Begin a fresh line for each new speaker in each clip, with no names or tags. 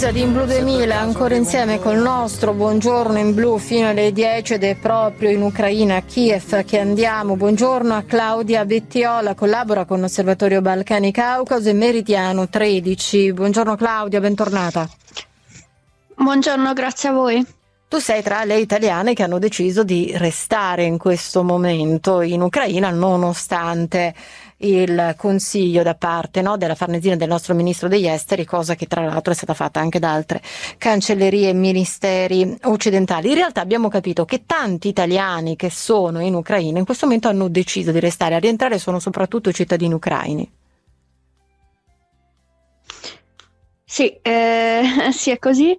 chiusa di In Blu 2000 ancora insieme col nostro buongiorno in blu fino alle 10 ed è proprio in Ucraina, a Kiev che andiamo. Buongiorno a Claudia Bettiola, collabora con l'Osservatorio Balcani Caucaso e Meridiano 13. Buongiorno Claudia, bentornata.
Buongiorno, grazie a voi.
Tu sei tra le italiane che hanno deciso di restare in questo momento in Ucraina nonostante il consiglio da parte no, della Farnesina del nostro ministro degli esteri, cosa che tra l'altro è stata fatta anche da altre cancellerie e ministeri occidentali. In realtà abbiamo capito che tanti italiani che sono in Ucraina in questo momento hanno deciso di restare, a rientrare sono soprattutto cittadini ucraini.
Sì, eh, sì, è così.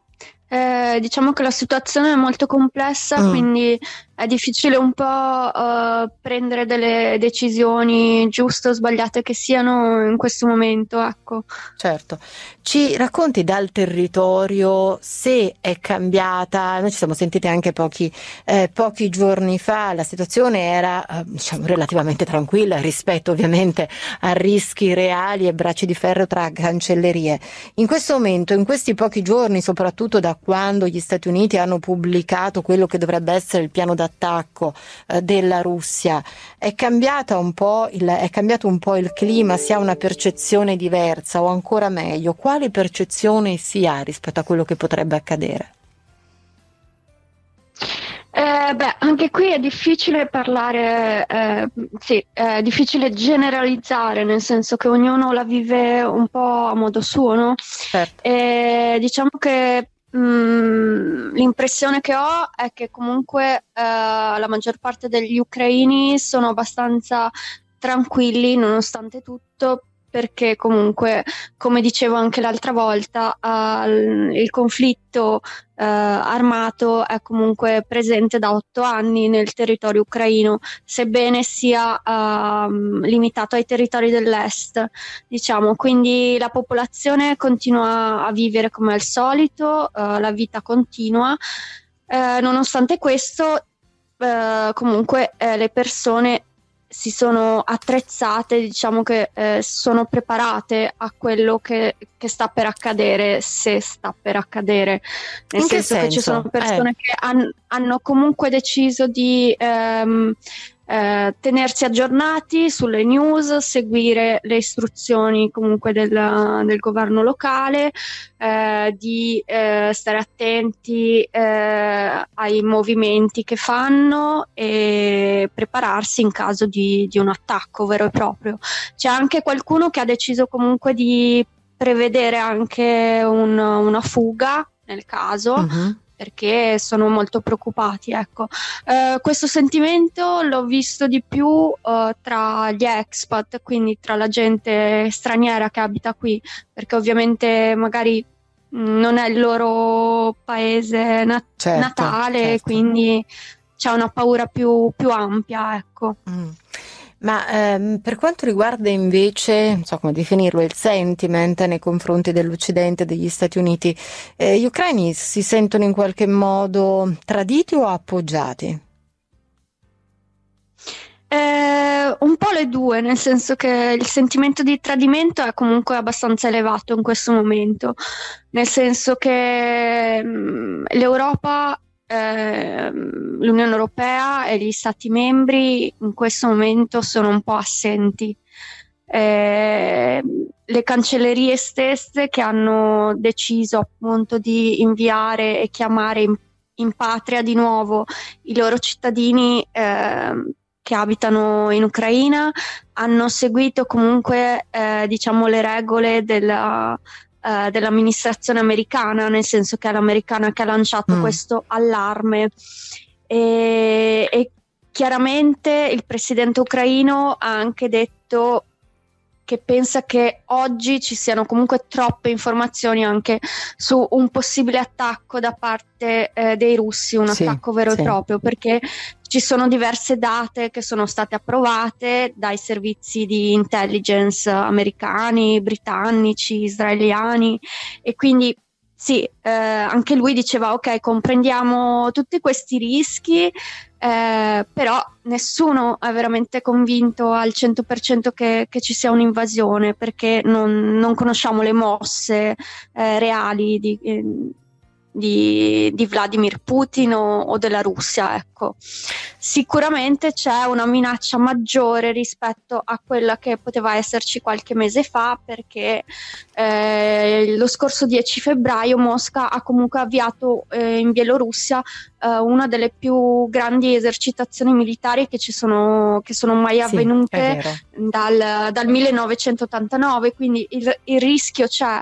Eh, diciamo che la situazione è molto complessa, mm. quindi è difficile un po' uh, prendere delle decisioni giuste o sbagliate che siano in questo momento. Ecco.
Certo. Ci racconti dal territorio se è cambiata, noi ci siamo sentiti anche pochi, eh, pochi giorni fa, la situazione era eh, diciamo, relativamente tranquilla rispetto ovviamente a rischi reali e bracci di ferro tra cancellerie. In questo momento, in questi pochi giorni, soprattutto da quando gli Stati Uniti hanno pubblicato quello che dovrebbe essere il piano d'attacco eh, della Russia, è, cambiata un po il, è cambiato un po' il clima, si ha una percezione diversa o ancora meglio, quale percezione si ha rispetto a quello che potrebbe accadere?
Eh, beh, anche qui è difficile parlare, eh, sì, è difficile generalizzare, nel senso che ognuno la vive un po' a modo suo, no? Certo. E diciamo che mm, l'impressione che ho è che comunque eh, la maggior parte degli ucraini sono abbastanza tranquilli nonostante tutto perché comunque, come dicevo anche l'altra volta, uh, il conflitto uh, armato è comunque presente da otto anni nel territorio ucraino, sebbene sia uh, limitato ai territori dell'est, diciamo. Quindi la popolazione continua a vivere come al solito, la vita continua. nonostante questo, comunque le persone si sono attrezzate, diciamo che eh, sono preparate a quello che, che, sta per accadere, se sta per accadere. Nel senso, senso, che ci sono persone eh. che han, hanno comunque deciso di ehm, eh, tenersi aggiornati sulle news, seguire le istruzioni comunque del, del governo locale, eh, di eh, stare attenti eh, ai movimenti che fanno e prepararsi in caso di, di un attacco vero e proprio. C'è anche qualcuno che ha deciso comunque di prevedere anche un, una fuga nel caso. Uh-huh perché sono molto preoccupati. Ecco. Eh, questo sentimento l'ho visto di più eh, tra gli expat, quindi tra la gente straniera che abita qui, perché ovviamente magari non è il loro paese nat- certo, natale, certo. quindi c'è una paura più, più ampia. Ecco. Mm.
Ma ehm, per quanto riguarda invece, non so come definirlo, il sentiment nei confronti dell'Occidente, degli Stati Uniti, eh, gli ucraini si sentono in qualche modo traditi o appoggiati?
Eh, un po' le due, nel senso che il sentimento di tradimento è comunque abbastanza elevato in questo momento, nel senso che mh, mm, l'Europa Ehm, l'Unione Europea e gli Stati membri in questo momento sono un po' assenti. Eh, le cancellerie stesse che hanno deciso appunto di inviare e chiamare in, in patria di nuovo i loro cittadini eh, che abitano in Ucraina hanno seguito comunque eh, diciamo le regole della eh, dell'amministrazione americana, nel senso che è l'americana che ha lanciato mm. questo allarme. E, e chiaramente il presidente ucraino ha anche detto che pensa che oggi ci siano comunque troppe informazioni anche su un possibile attacco da parte eh, dei russi, un sì, attacco vero sì. e proprio, perché ci sono diverse date che sono state approvate dai servizi di intelligence americani, britannici, israeliani. E quindi sì, eh, anche lui diceva ok, comprendiamo tutti questi rischi, eh, però nessuno è veramente convinto al 100% che, che ci sia un'invasione perché non, non conosciamo le mosse eh, reali di, eh, di, di Vladimir Putin o, o, della Russia. Ecco. Sicuramente c'è una minaccia maggiore rispetto a quella che poteva esserci qualche mese fa perché eh, lo scorso 10 febbraio Mosca ha comunque avviato eh, in Bielorussia eh, una delle più grandi esercitazioni militari che, ci sono, che sono mai avvenute sì, dal, dal 1989, quindi il, il rischio c'è.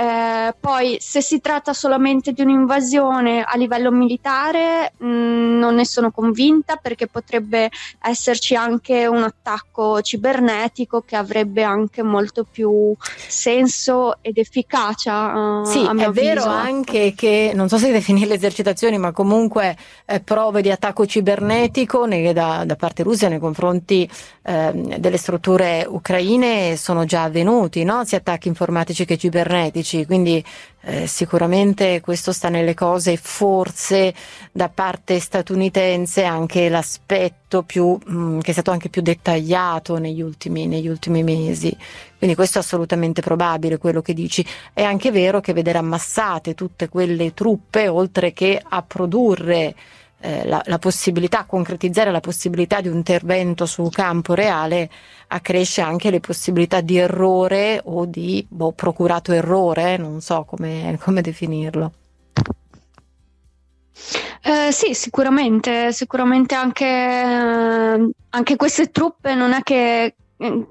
Eh, poi se si tratta solamente di un'invasione a livello militare mh, mm, non ne sono convinta perché potrebbe esserci anche un attacco cibernetico che avrebbe anche molto più senso ed efficacia.
Uh, sì, è avviso. vero anche che non so se definire le esercitazioni, ma comunque eh, prove di attacco cibernetico ne, da, da, parte russa nei confronti eh, delle strutture ucraine sono già avvenuti, no? sia attacchi informatici che cibernetici politici, quindi eh, sicuramente questo sta nelle cose, forse da parte statunitense anche l'aspetto più, mh, mm, che è stato anche più dettagliato negli ultimi, negli ultimi mesi. Quindi questo è assolutamente probabile quello che dici. È anche vero che vedere ammassate tutte quelle truppe, oltre che a produrre eh, la, la, possibilità, concretizzare la possibilità di un intervento su campo reale accresce anche le possibilità di errore o di boh, procurato errore, non so come, come definirlo.
Eh, sì, sicuramente, sicuramente anche, eh, anche, queste truppe non è che,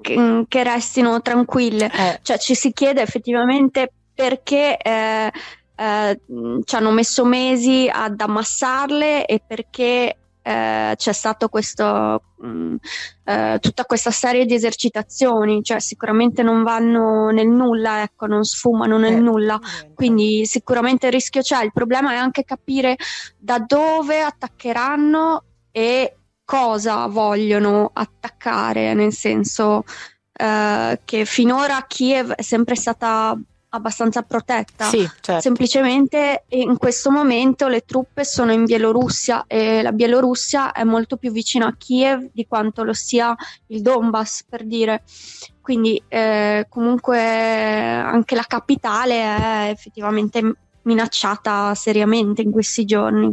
che, che restino tranquille, eh. cioè ci si chiede effettivamente perché eh, eh, ci hanno messo mesi ad ammassarle e perché eh, c'è mh, mm, eh, tutta questa serie di esercitazioni, cioè sicuramente non vanno nel nulla, ecco, non sfumano nel eh, nulla, quindi sicuramente il rischio c'è, il problema è anche capire da dove attaccheranno e cosa vogliono attaccare, nel senso eh, che finora Kiev è sempre stata abbastanza protetta.
Sì, certo.
Semplicemente in questo momento le truppe sono in Bielorussia e la Bielorussia è molto più vicina a Kiev di quanto lo sia il Donbass, per dire. Quindi eh, comunque anche la capitale è effettivamente minacciata seriamente in questi giorni.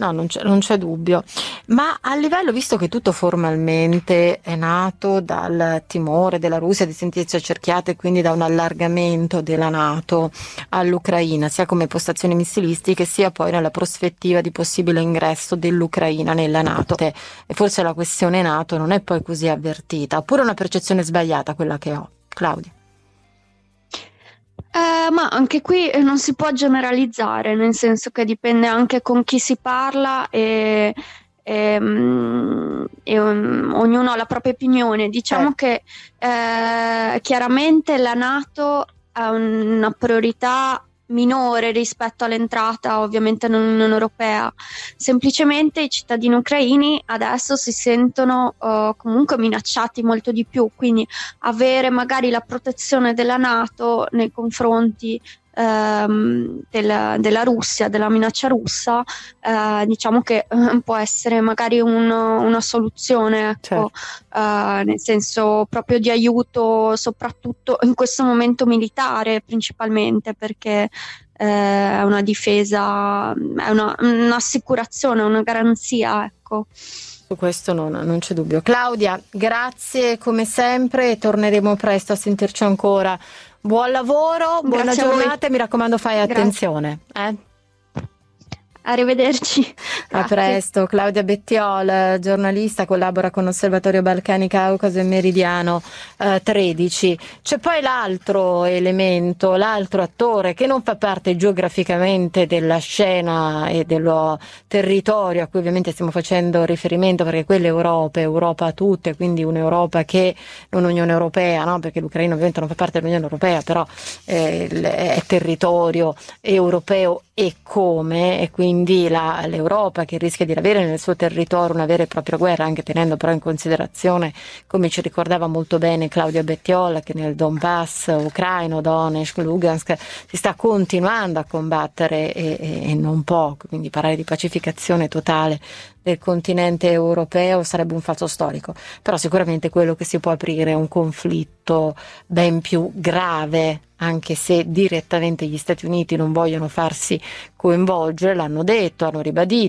No, non c'è, non c'è, dubbio. Ma a livello, visto che tutto formalmente è nato dal timore della Russia di sentirsi accerchiata e quindi da un allargamento della Nato all'Ucraina, sia come postazioni missilistiche, sia poi nella prospettiva di possibile ingresso dell'Ucraina nella Nato. E forse la questione Nato non è poi così avvertita, oppure una percezione sbagliata quella che ho. Claudia.
Eh, ma anche qui eh, non si può generalizzare, nel senso che dipende anche con chi si parla e, e, um, e um, ognuno ha la propria opinione. Diciamo eh. che eh, chiaramente la Nato ha una priorità minore rispetto all'entrata ovviamente nell'Unione Europea. Semplicemente i cittadini ucraini adesso si sentono uh, comunque minacciati molto di più, quindi avere magari la protezione della Nato nei confronti ehm, della, della, Russia, della minaccia russa, eh, diciamo che eh, può essere magari un, una soluzione, ecco, certo. eh, nel senso proprio di aiuto, soprattutto in questo momento militare principalmente, perché eh, è una difesa, è una, un'assicurazione, una garanzia, ecco.
Su questo non, non, c'è dubbio. Claudia, grazie come sempre, torneremo presto a sentirci ancora Buon lavoro, buona Grazie giornata e mi raccomando fai Grazie. attenzione. Eh?
Arrivederci.
Grazie. A presto. Claudia Bettiol, giornalista, collabora con Osservatorio Balcani Caucaso e Meridiano eh, 13. C'è poi l'altro elemento, l'altro attore che non fa parte geograficamente della scena e dello territorio a cui ovviamente stiamo facendo riferimento perché quella è Europa, Europa a tutte, quindi un'Europa che non Unione Europea, no? perché l'Ucraina ovviamente non fa parte dell'Unione Europea, però eh, è territorio europeo e come e quindi la, l'Europa che rischia di avere nel suo territorio una vera e propria guerra, anche tenendo però in considerazione, come ci ricordava molto bene Claudia Bettiola, che nel Donbass ucraino, Donetsk, Lugansk si sta continuando a combattere e, e, e non poco, quindi parlare di pacificazione totale del continente europeo sarebbe un falso storico, però sicuramente quello che si può aprire è un conflitto ben più grave, anche se direttamente gli Stati Uniti non vogliono farsi coinvolgere, l'hanno detto, hanno ribadito